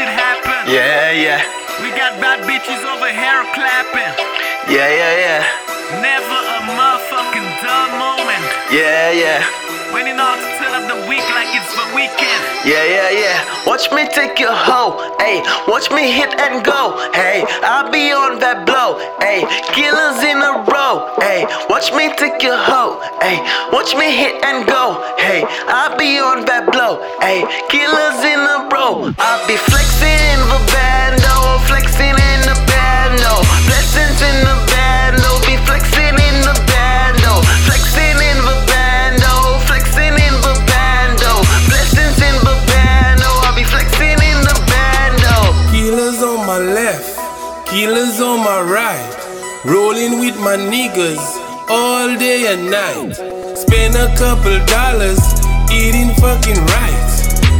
shit happen. Yeah, yeah, We got bad bitches over here clapping. yeah, yeah, yeah, Never a motherfucking dull moment. yeah, yeah. When you know to turn up the week like it's the weekend. Yeah, yeah, yeah. Watch me take your hoe, ayy. Watch me hit and go, hey. I'll be on that blow, ayy. Killers ayy. Watch me take your hoe, ayy. Watch me hit and go, hey. I'll be on that blow, ayy. Killers in a row. I'll be flexing in the bando, flexing in the bando. Blessings in the bando, be flexing in the bando, flexing in the bando, flexing in the bando. Blessings in the bando, I'll be flexing in the bando. Killers on my left, killers on my right. Rolling with my niggas all day and night. Spend a couple dollars eating fucking right.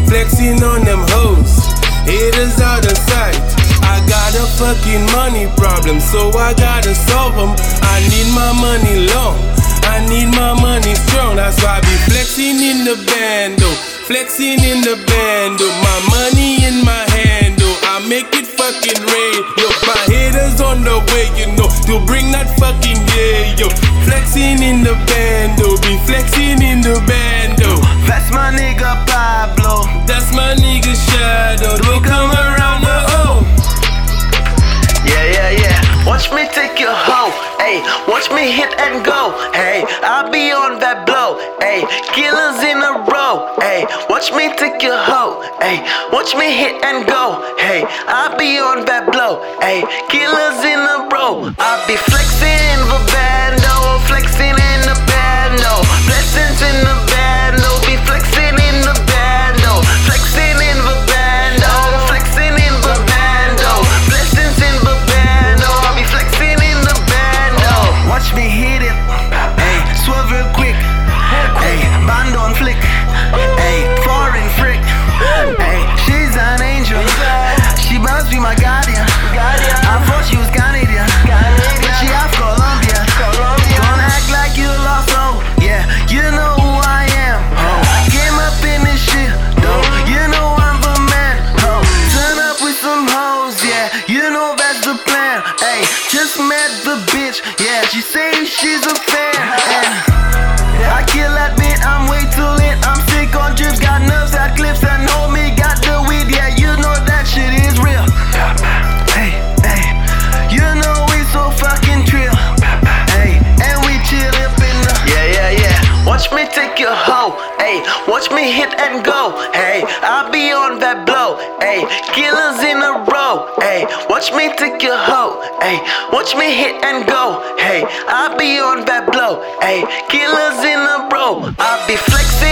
Flexing on them hoes, haters out of sight. I got a fucking money problem, so I gotta solve them. I need my money long, I need my money strong. That's why I be flexing in the bando, flexing in the bando. My money in my hand, oh, I make it fucking rain. Yo, my haters be flexing in the bando. That's my nigga Pablo. That's my nigga Shadow. Don't come around the oh. Yeah, yeah, yeah. Watch me take your hoe, ayy. Watch me hit and go, hey. I'll be on that blow, ayy. Killers in a row, ayy. Watch me take your hoe, ayy. Watch me hit and go, hey. I'll be on that blow, ayy. Killers in a row. I'll be flexing know that's the plan. Hey, just met the bitch, yeah, she say she's a fan. And I kill Watch me take your hoe, hey. Watch me hit and go, hey. I'll be on that blow, hey. Killers in a row, hey. Watch me take your hoe, hey. Watch me hit and go, hey. I'll be on that blow, hey. Killers in a row. I'll be flexing.